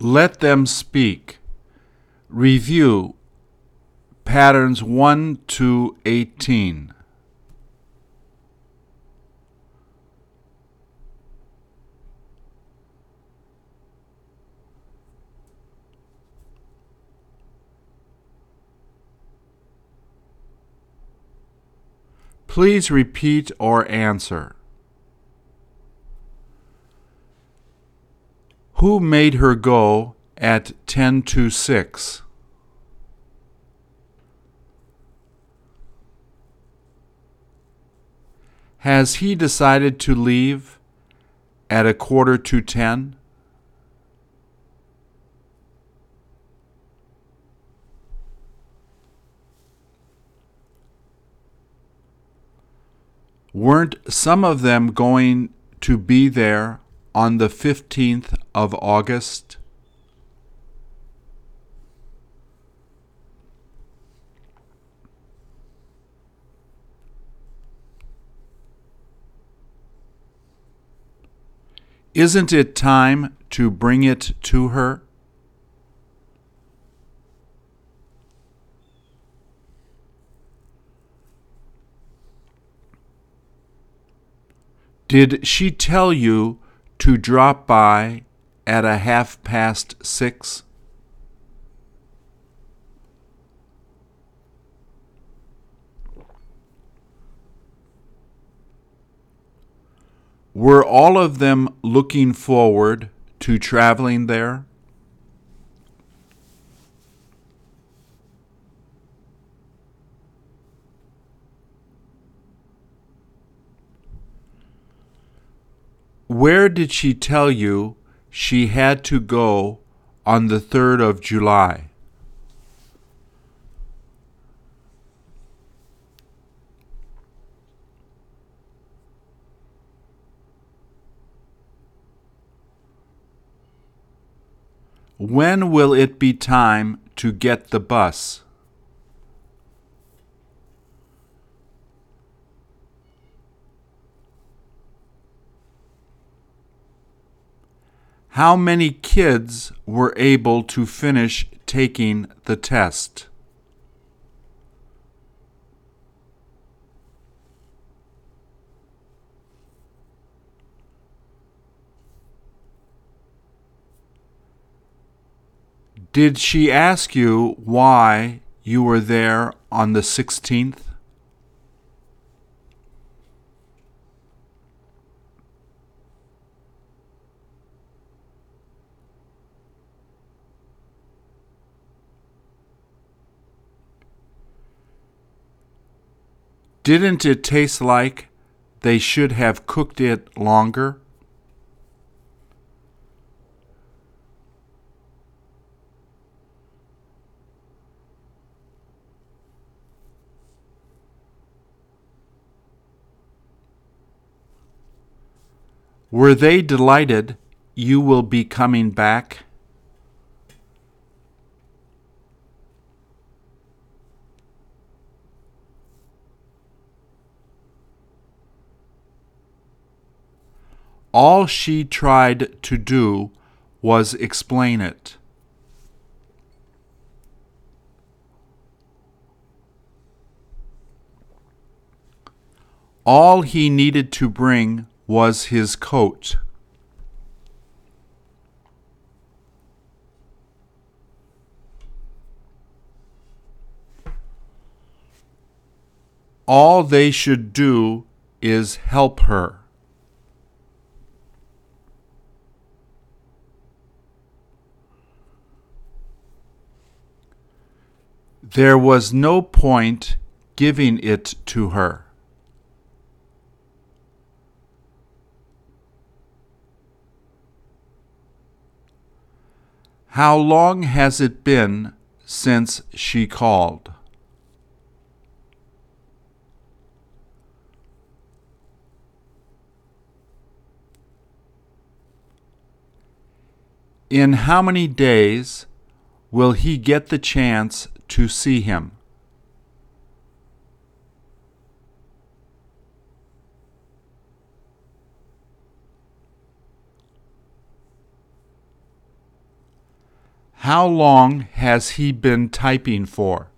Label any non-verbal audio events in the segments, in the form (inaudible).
Let them speak. Review patterns 1 to 18. Please repeat or answer. Who made her go at 10 to 6? Has he decided to leave at a quarter to 10? Weren't some of them going to be there on the 15th of August? Isn't it time to bring it to her? Did she tell you to drop by at a half past six? Were all of them looking forward to traveling there? Where did she tell you she had to go on the 3rd of July? When will it be time to get the bus? How many kids were able to finish taking the test? Did she ask you why you were there on the 16th? Didn't it taste like they should have cooked it longer? Were they delighted you will be coming back? All she tried to do was explain it. All he needed to bring was his coat. All they should do is help her. There was no point giving it to her. How long has it been since she called? In how many days will he get the chance to see him? How long has he been typing for?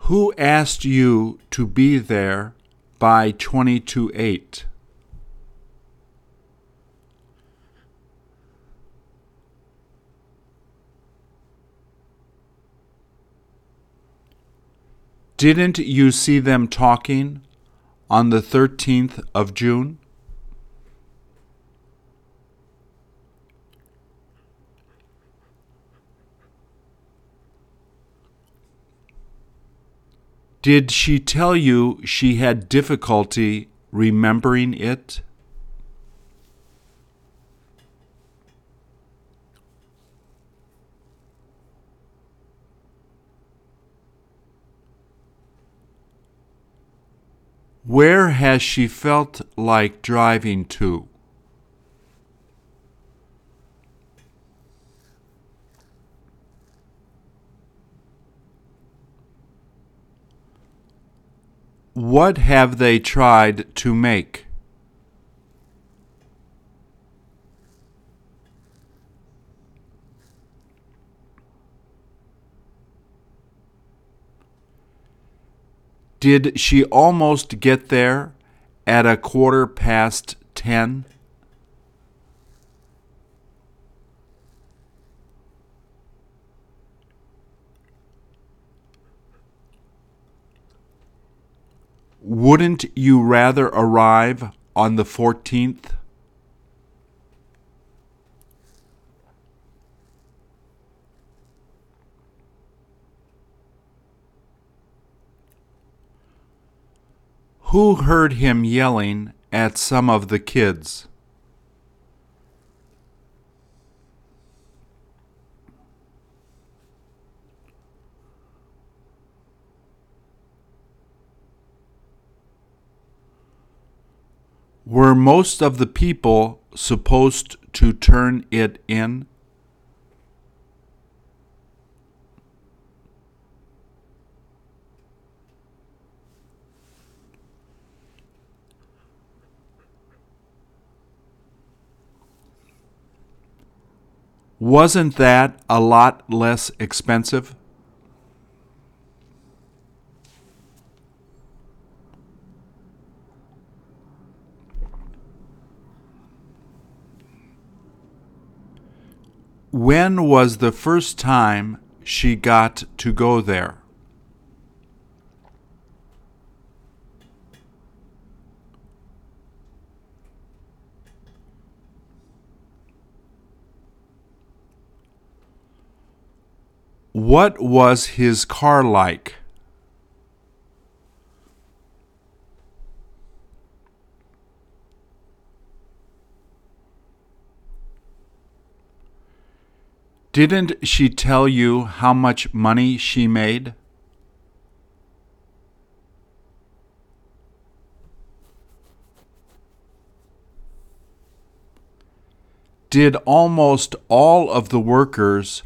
Who asked you to be there by 20 to 8? Didn't you see them talking on the 13th of June? Did she tell you she had difficulty remembering it? Where has she felt like driving to? What have they tried to make? Did she almost get there at a quarter past ten? Wouldn't you rather arrive on the 14th? Who heard him yelling at some of the kids? Were most of the people supposed to turn it in? Wasn't that a lot less expensive? When was the first time she got to go there? What was his car like? Didn't she tell you how much money she made? Did almost all of the workers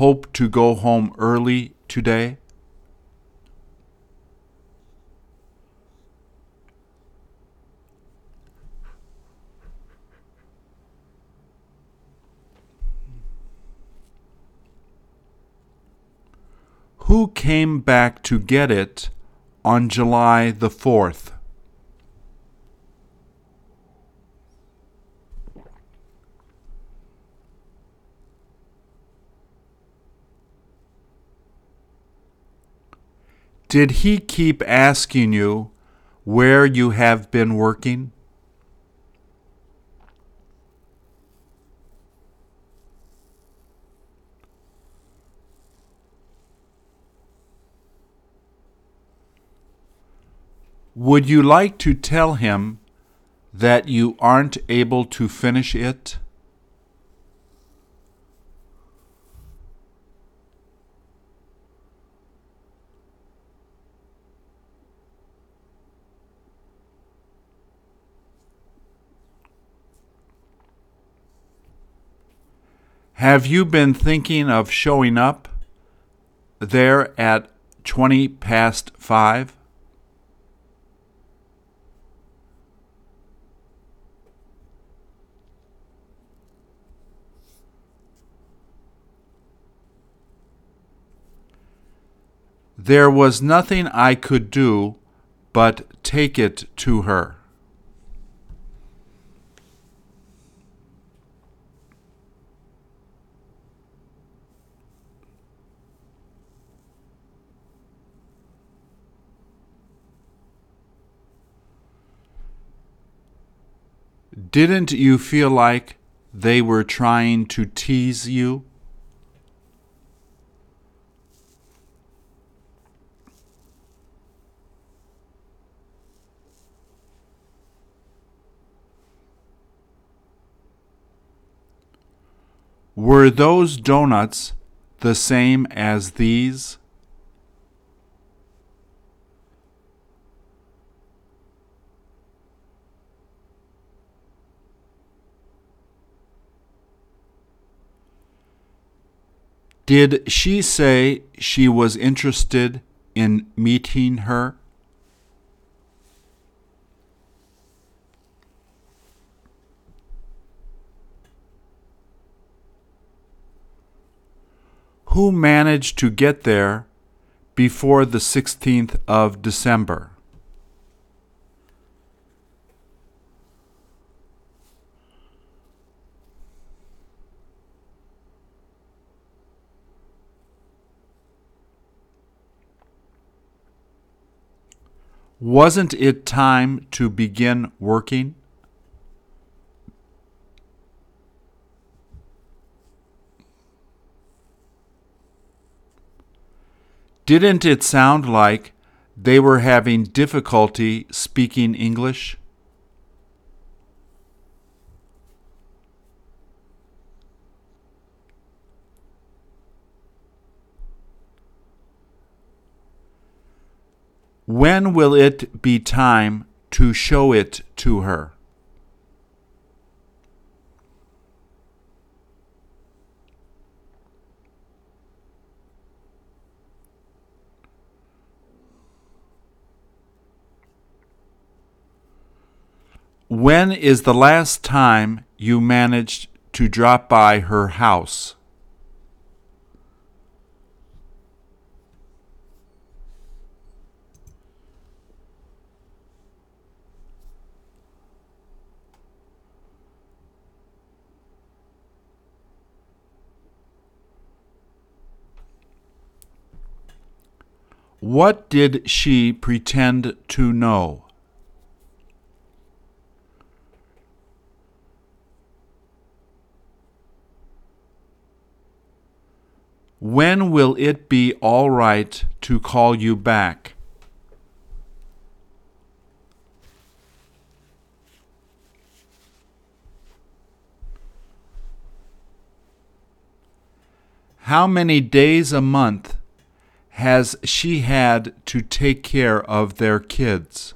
hope to go home early today? Who came back to get it on July the 4th? Did he keep asking you where you have been working? Would you like to tell him that you aren't able to finish it? Have you been thinking of showing up there at 20 past 5? There was nothing I could do but take it to her. Didn't you feel like they were trying to tease you? Were those donuts the same as these? Did she say she was interested in meeting her? Who managed to get there before the 16th of December? Wasn't it time to begin working? Didn't it sound like they were having difficulty speaking English? When will it be time to show it to her? When is the last time you managed to drop by her house? What did she pretend to know? When will it be all right to call you back? How many days a month has she had to take care of their kids?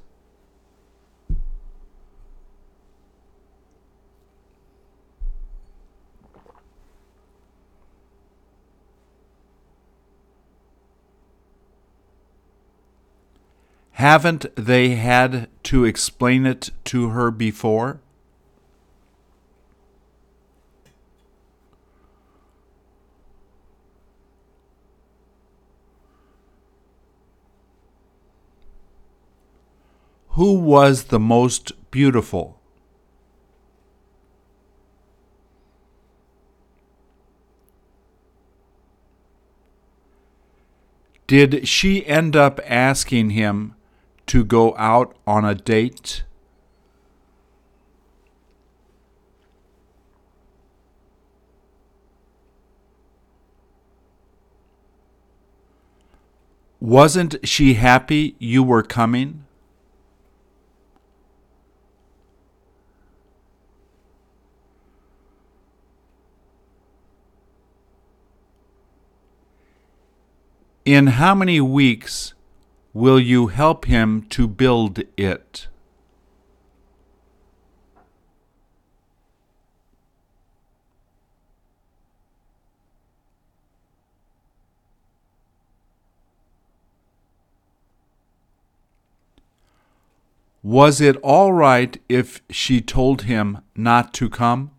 Haven't they had to explain it to her before? Who was the most beautiful? Did she end up asking him to go out on a date? Wasn't she happy you were coming? In how many weeks will you help him to build it? Was it all right if she told him not to come?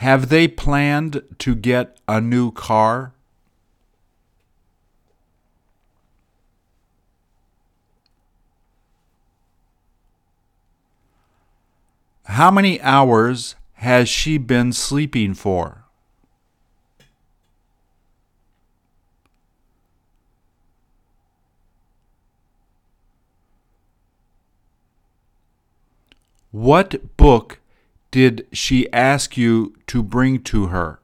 Have they planned to get a new car? How many hours has she been sleeping for? What book did she ask you to bring to her?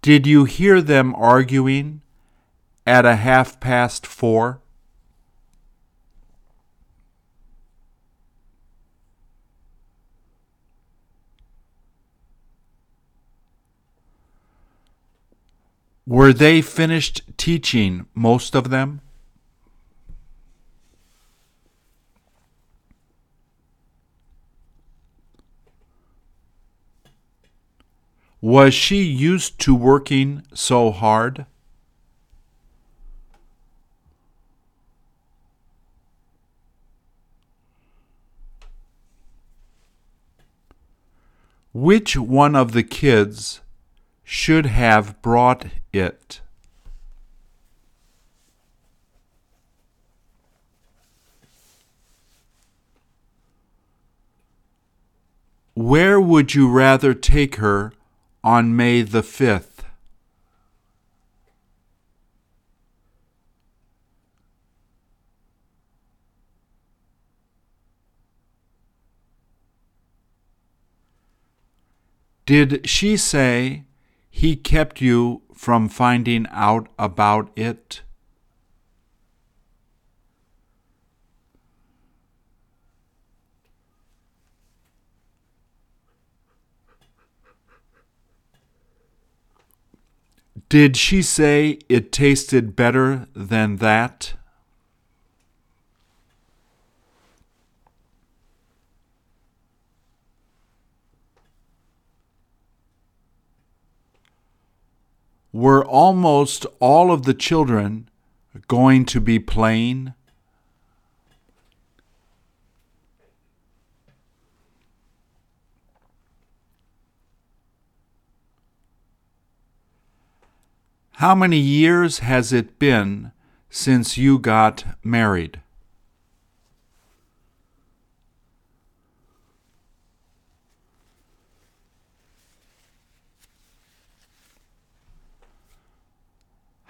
Did you hear them arguing at a half past four? Were they finished teaching most of them? Was she used to working so hard? Which one of the kids should have brought it? Where would you rather take her on May the 5th? Did she say he kept you from finding out about it? Did she say it tasted better than that? Were almost all of the children going to be playing? How many years has it been since you got married?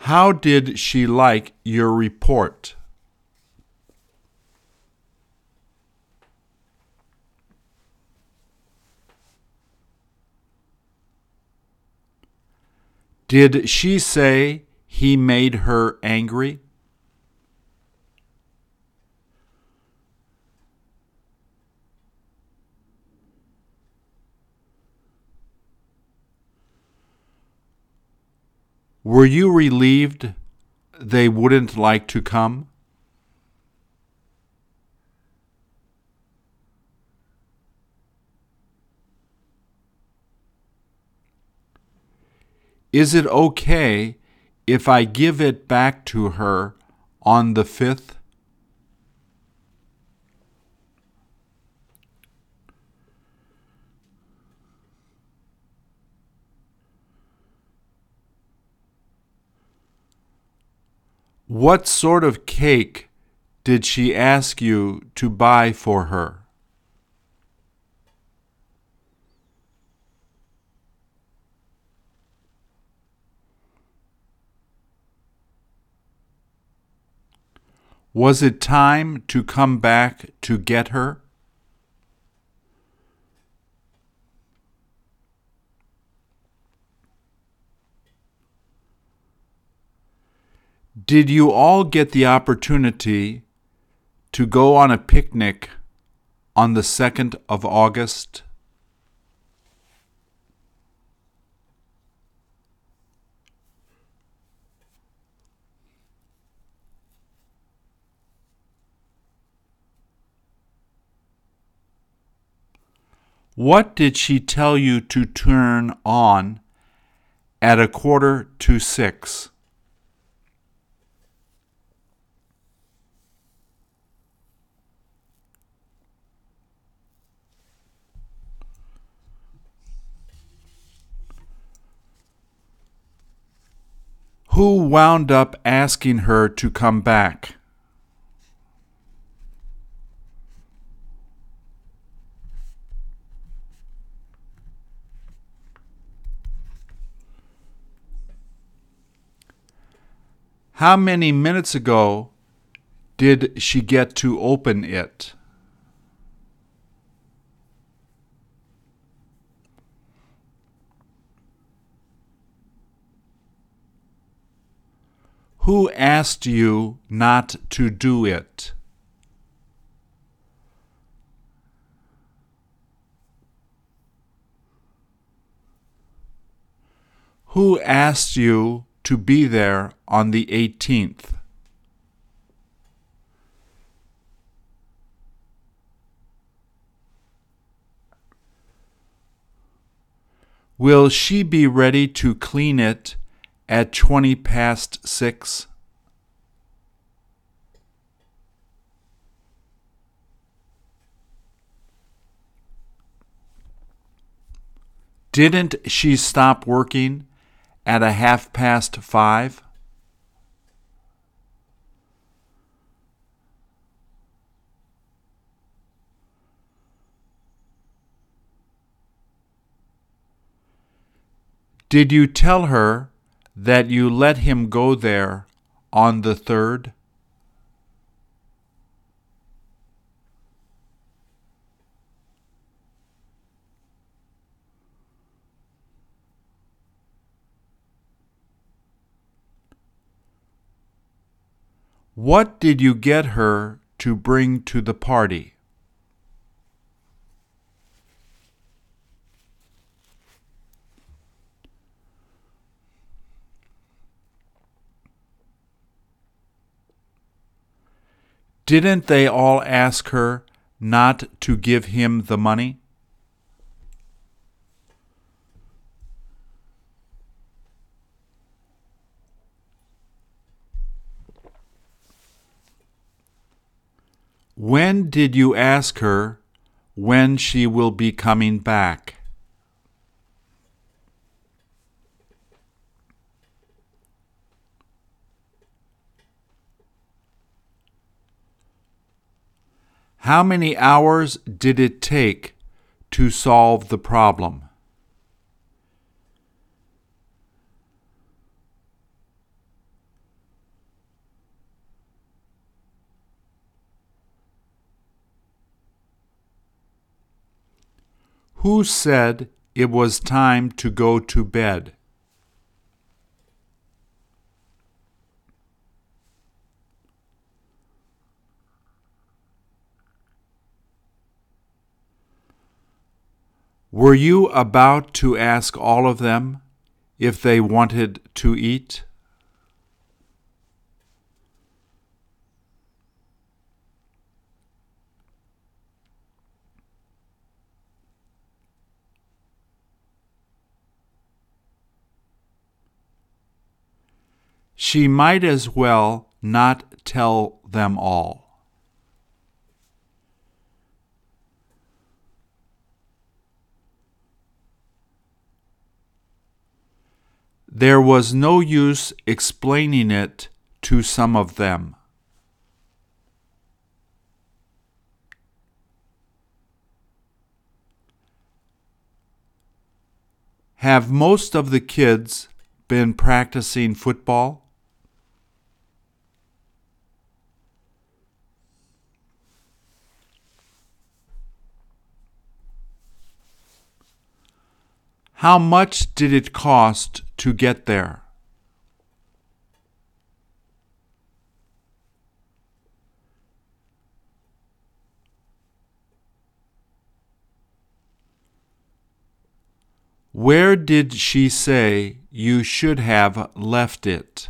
How did she like your report? Did she say he made her angry? Were you relieved they wouldn't like to come? Is it okay if I give it back to her on the 5th? What sort of cake did she ask you to buy for her? Was it time to come back to get her? Did you all get the opportunity to go on a picnic on the 2nd of August? What did she tell you to turn on at a quarter to six. Who wound up asking her to come back? How many minutes ago did she get to open it? Who asked you not to do it? Who asked you to be there on the 18th? Will she be ready to clean it at 20 past 6? Didn't she stop working at a half past five? Did you tell her that you let him go there on the third? What did you get her to bring to the party? Didn't they all ask her not to give him the money? When did you ask her when she will be coming back? How many hours did it take to solve the problem? Who said it was time to go to bed? Were you about to ask all of them if they wanted to eat? She might as well not tell them all. There was no use explaining it to some of them. Have most of the kids been practicing football? How much did it cost to get there? Where did she say you should have left it?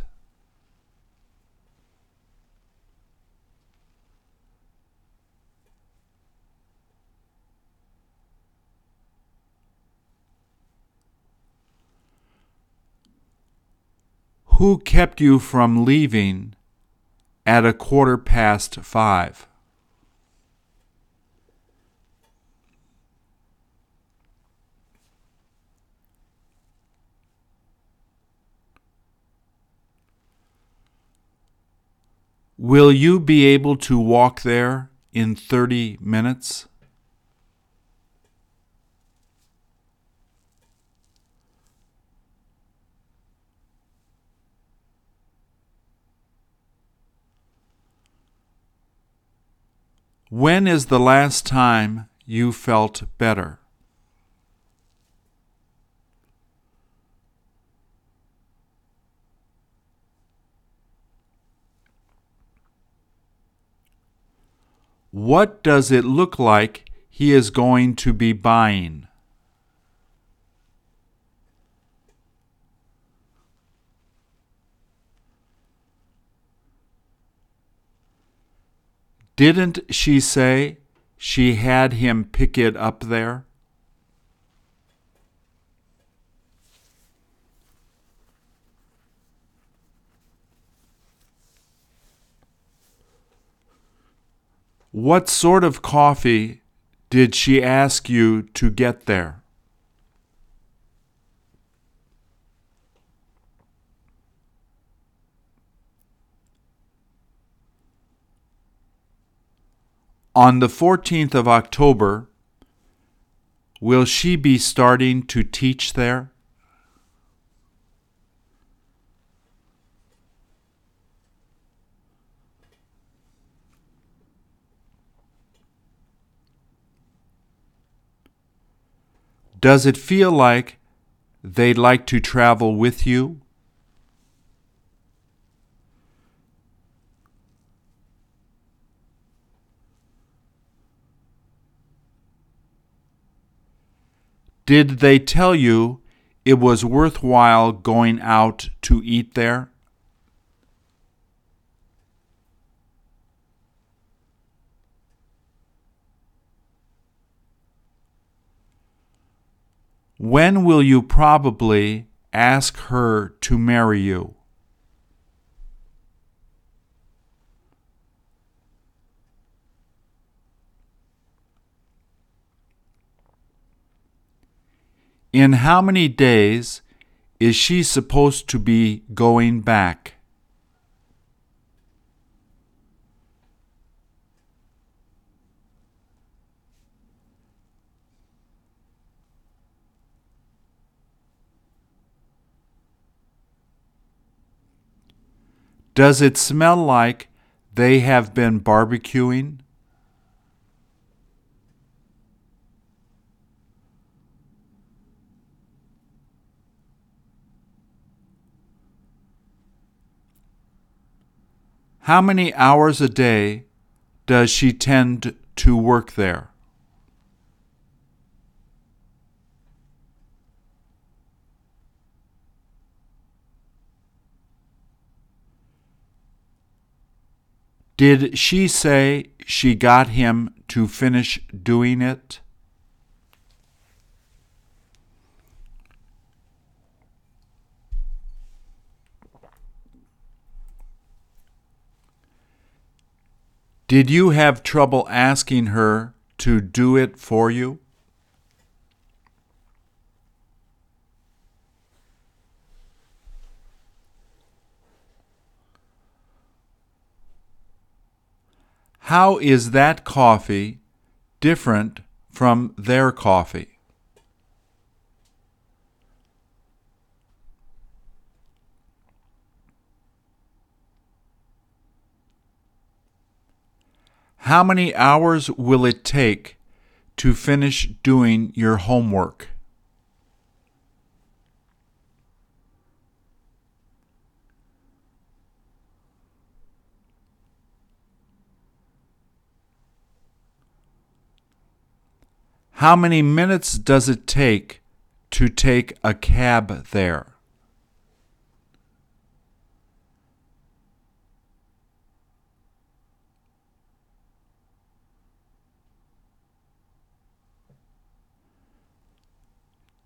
Who kept you from leaving at a quarter past five? Will you be able to walk there in 30 minutes? When is the last time you felt better? What does it look like he is going to be buying? Didn't she say she had him pick it up there? What sort of coffee did she ask you to get there? On the 14th of October, will she be starting to teach there? Does it feel like they'd like to travel with you? Did they tell you it was worthwhile going out to eat there? When will you probably ask her to marry you? In how many days is she supposed to be going back? Does it smell like they have been barbecuing? How many hours a day does she tend to work there? Did she say she got him to finish doing it? Did you have trouble asking her to do it for you? How is that coffee different from their coffee? How many hours will it take to finish doing your homework? How many minutes does it take to take a cab there?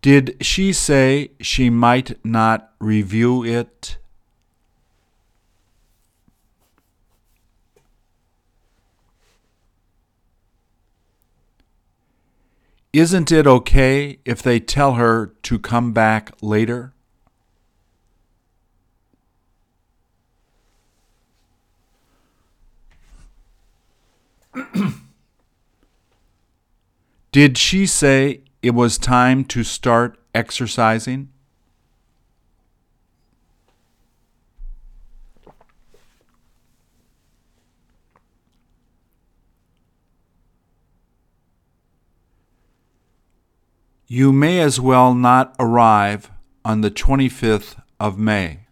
Did she say she might not review it? Isn't it okay if they tell her to come back later? (clears throat) Did she say it was time to start exercising? You may as well not arrive on the 25th of May.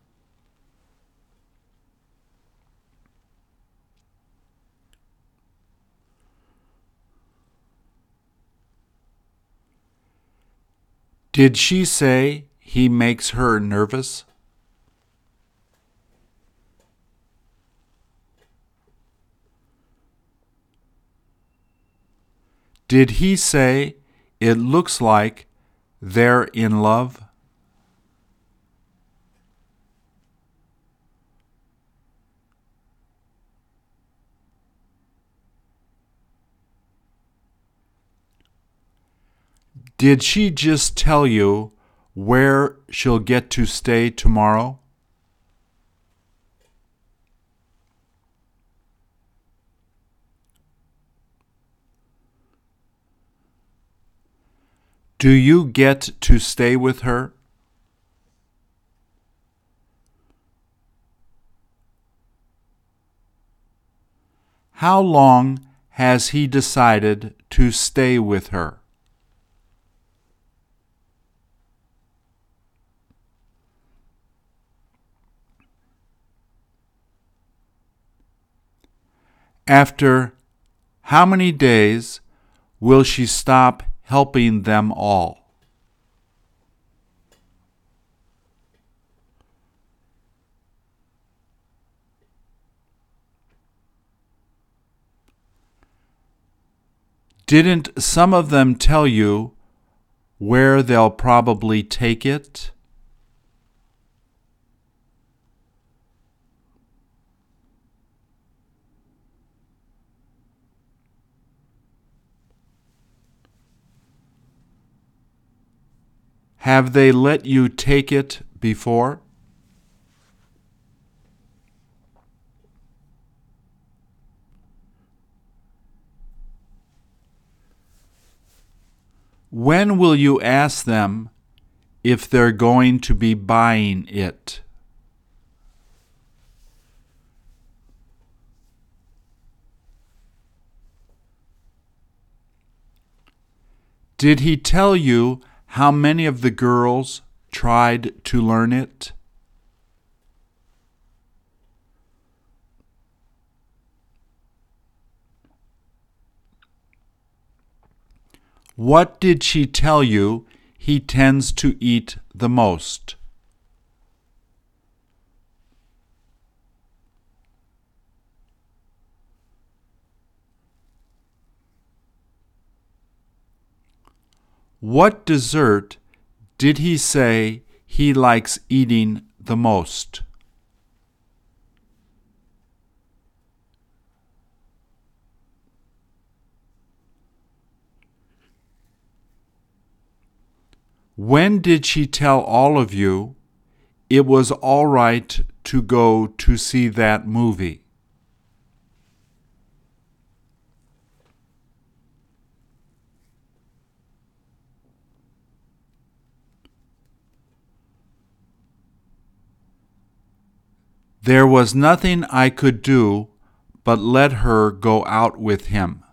Did she say he makes her nervous? Did he say it looks like they're in love? Did she just tell you where she'll get to stay tomorrow? Do you get to stay with her? How long has he decided to stay with her? After how many days will she stop helping them all? Didn't some of them tell you where they'll probably take it? Have they let you take it before? When will you ask them if they're going to be buying it? Did he tell you how many of the girls tried to learn it? What did she tell you he tends to eat the most? What dessert did he say he likes eating the most? When did she tell all of you it was all right to go to see that movie? There was nothing I could do but let her go out with him.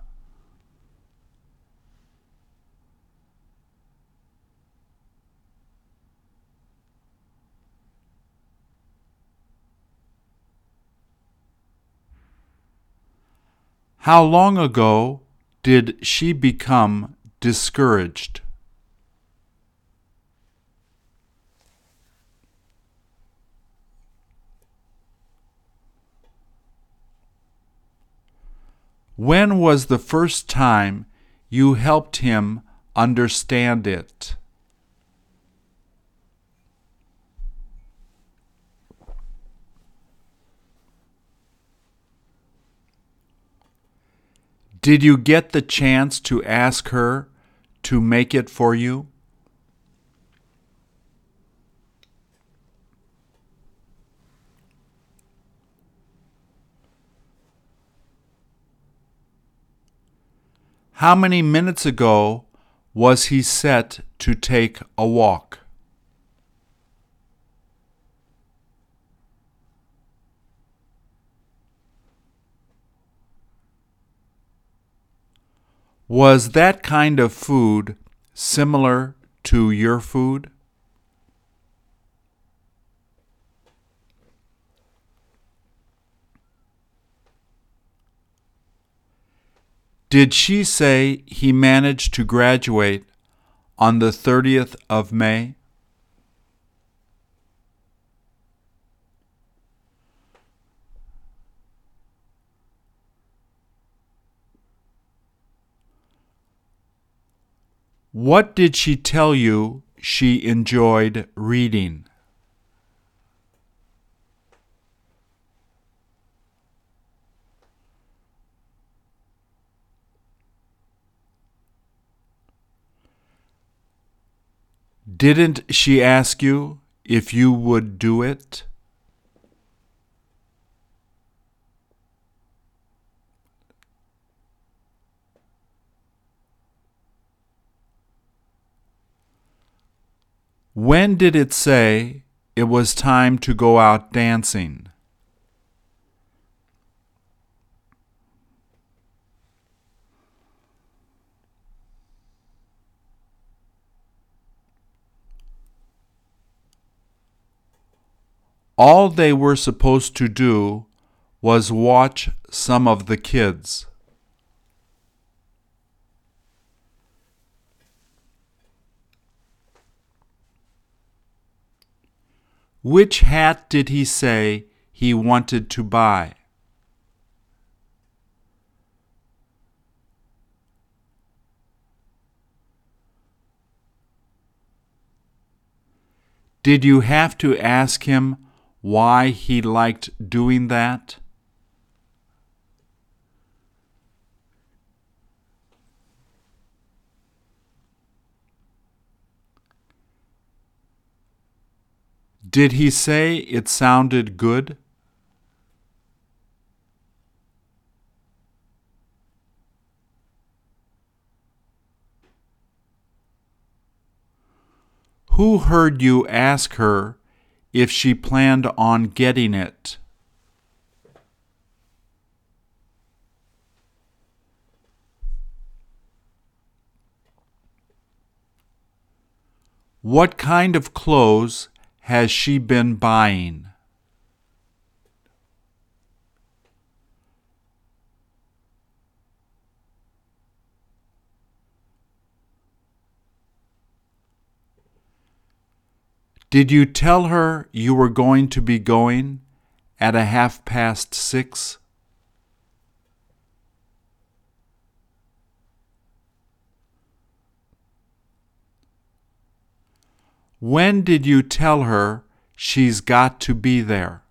How long ago did she become discouraged? When was the first time you helped him understand it? Did you get the chance to ask her to make it for you? How many minutes ago was he set to take a walk? Was that kind of food similar to your food? Did she say he managed to graduate on the 30th of May? What did she tell you she enjoyed reading? Didn't she ask you if you would do it? When did it say it was time to go out dancing? All they were supposed to do was watch some of the kids. Which hat did he say he wanted to buy? Did you have to ask him why he liked doing that? Did he say it sounded good? Who heard you ask her if she planned on getting it? What kind of clothes has she been buying? Did you tell her you were going to be going at a half past six? When did you tell her she's got to be there?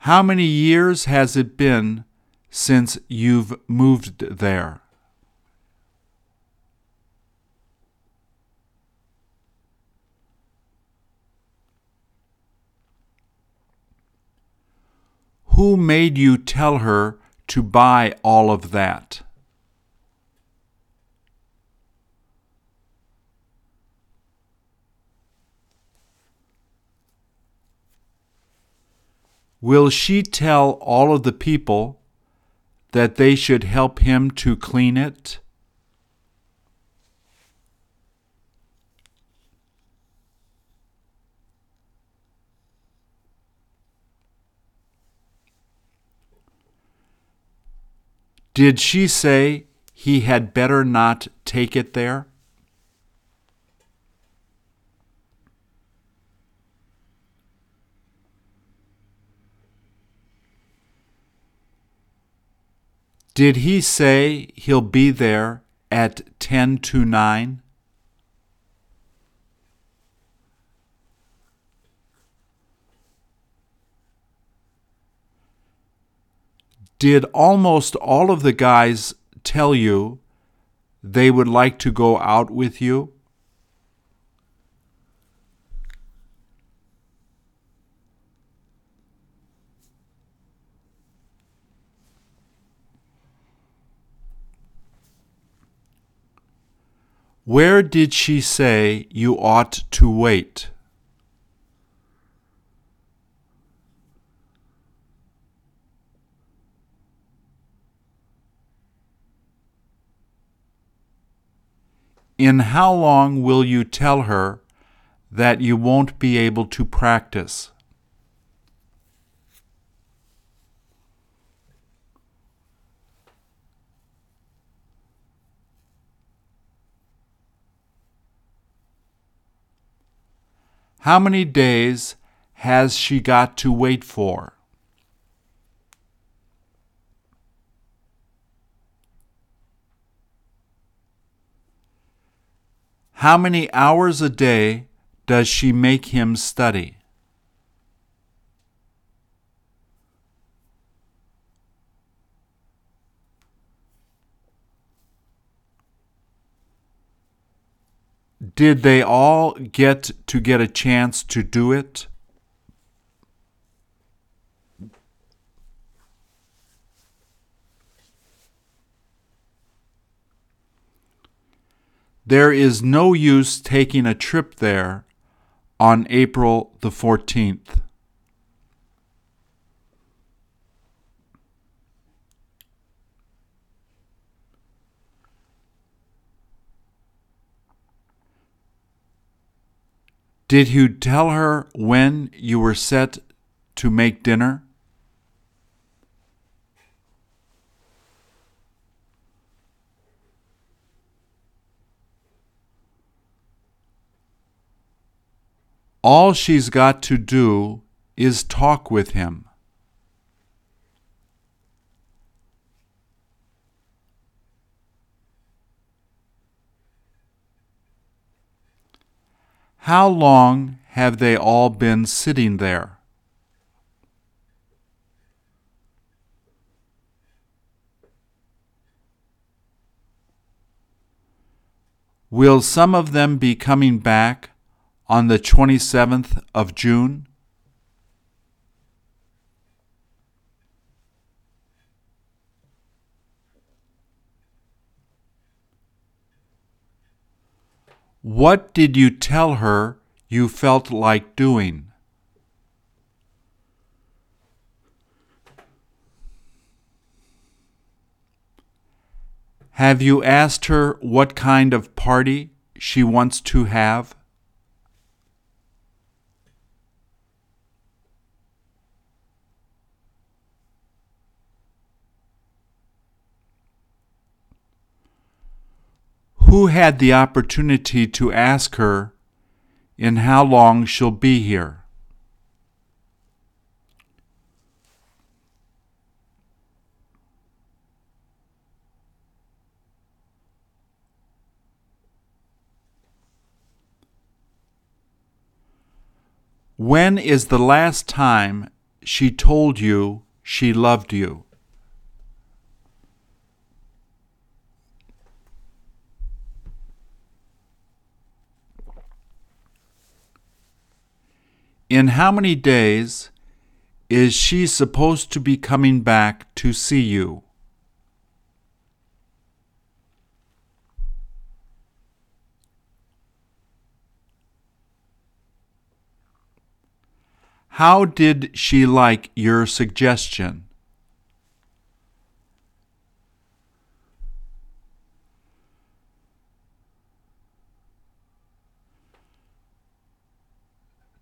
How many years has it been since you've moved there? Who made you tell her to buy all of that? Will she tell all of the people that they should help him to clean it? Did she say he had better not take it there? Did he say he'll be there at 10 to 9? Did almost all of the guys tell you they would like to go out with you? Where did she say you ought to wait? In how long will you tell her that you won't be able to practice? How many days has she got to wait for? How many hours a day does she make him study? Did they all get to get a chance to do it? There is no use taking a trip there on April the 14th. Did you tell her when you were set to make dinner? All she's got to do is talk with him. How long have they all been sitting there? Will some of them be coming back on the 27th of June? What did you tell her you felt like doing? Have you asked her what kind of party she wants to have? Who had the opportunity to ask her in how long she'll be here? When is the last time she told you she loved you? In how many days is she supposed to be coming back to see you? How did she like your suggestion?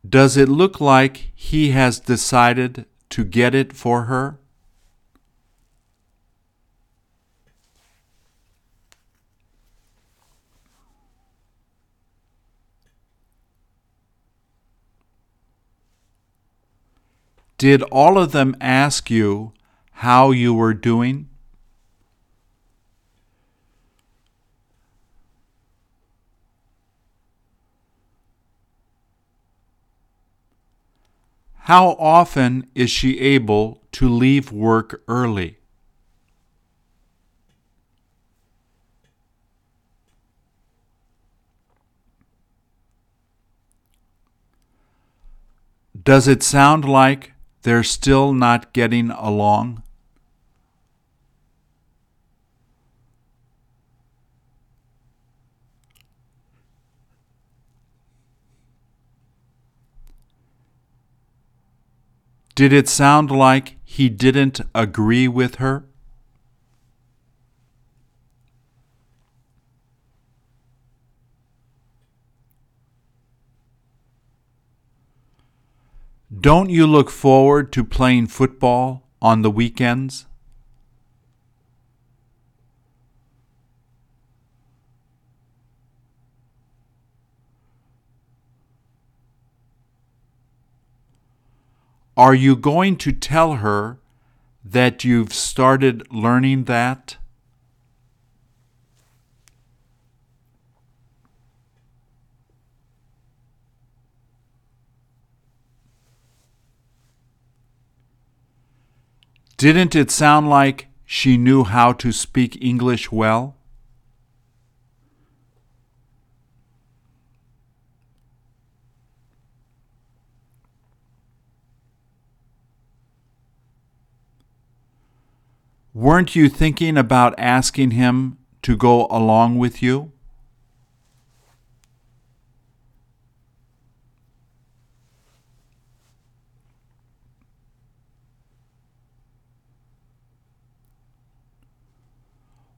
Does it look like he has decided to get it for her? Did all of them ask you how you were doing? How often is she able to leave work early? Does it sound like they're still not getting along? Did it sound like he didn't agree with her? Don't you look forward to playing football on the weekends? Are you going to tell her that you've started learning that? Didn't it sound like she knew how to speak English well? Weren't you thinking about asking him to go along with you?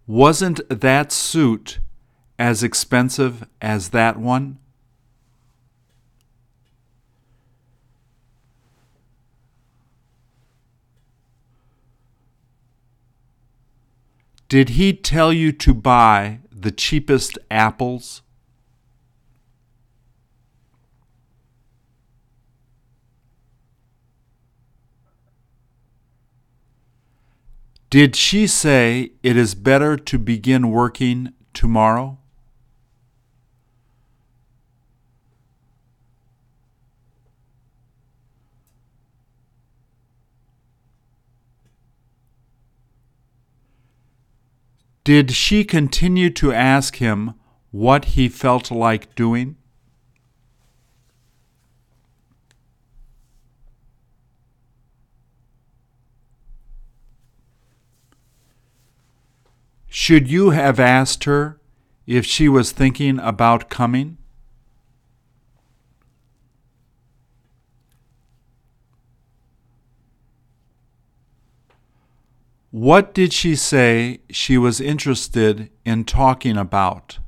Wasn't that suit as expensive as that one? Did he tell you to buy the cheapest apples? Did she say it is better to begin working tomorrow? Did she continue to ask him what he felt like doing? Should you have asked her if she was thinking about coming? What did she say she was interested in talking about?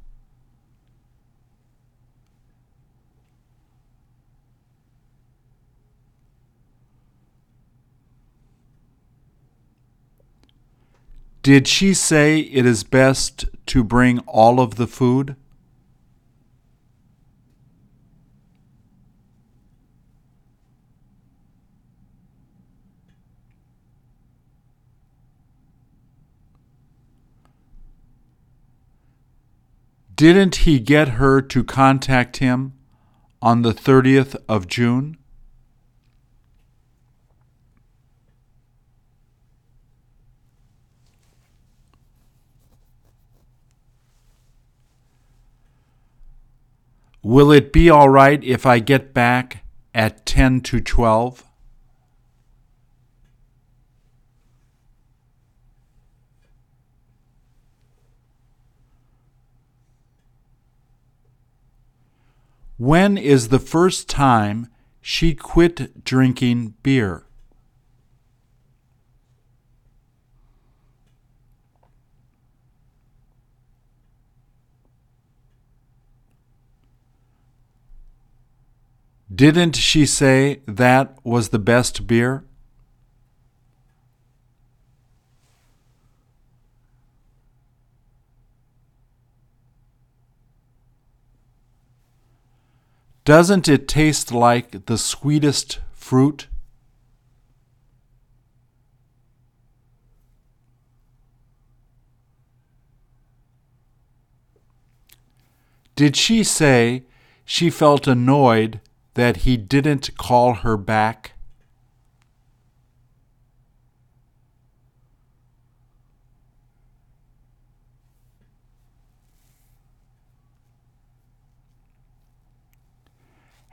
Did she say it is best to bring all of the food? Didn't he get her to contact him on the 30th of June? Will it be all right if I get back at 10 to 12? When is the first time she quit drinking beer? Didn't she say that was the best beer? Doesn't it taste like the sweetest fruit? Did she say she felt annoyed that he didn't call her back?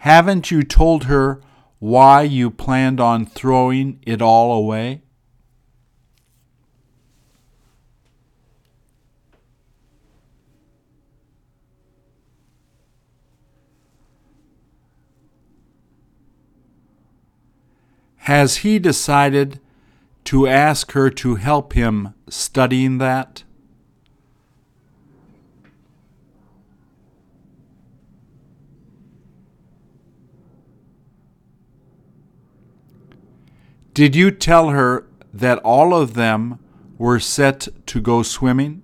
Haven't you told her why you planned on throwing it all away? Has he decided to ask her to help him studying that? Did you tell her that all of them were set to go swimming?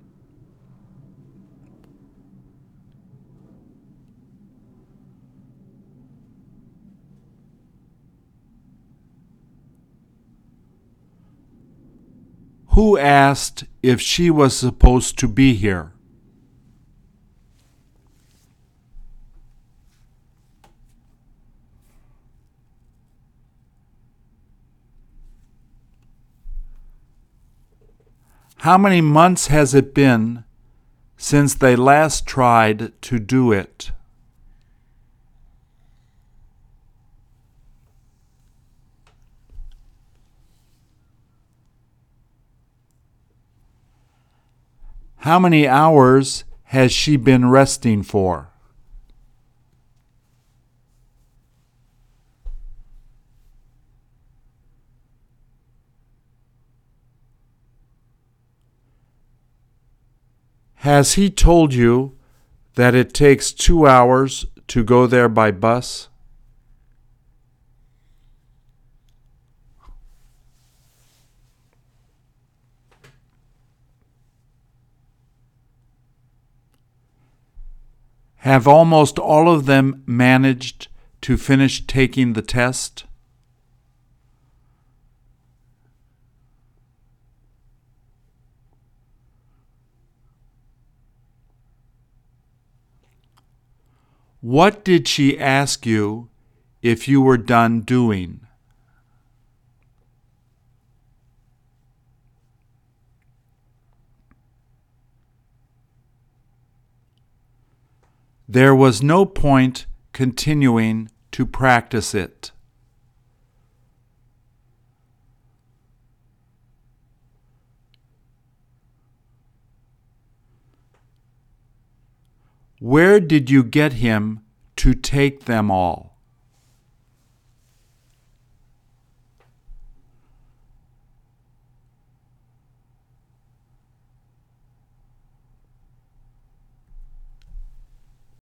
Who asked if she was supposed to be here? How many months has it been since they last tried to do it? How many hours has she been resting for? Has he told you that it takes two hours to go there by bus? Have almost all of them managed to finish taking the test? What did she ask you if you were done doing? There was no point continuing to practice it. Where did you get him to take them all?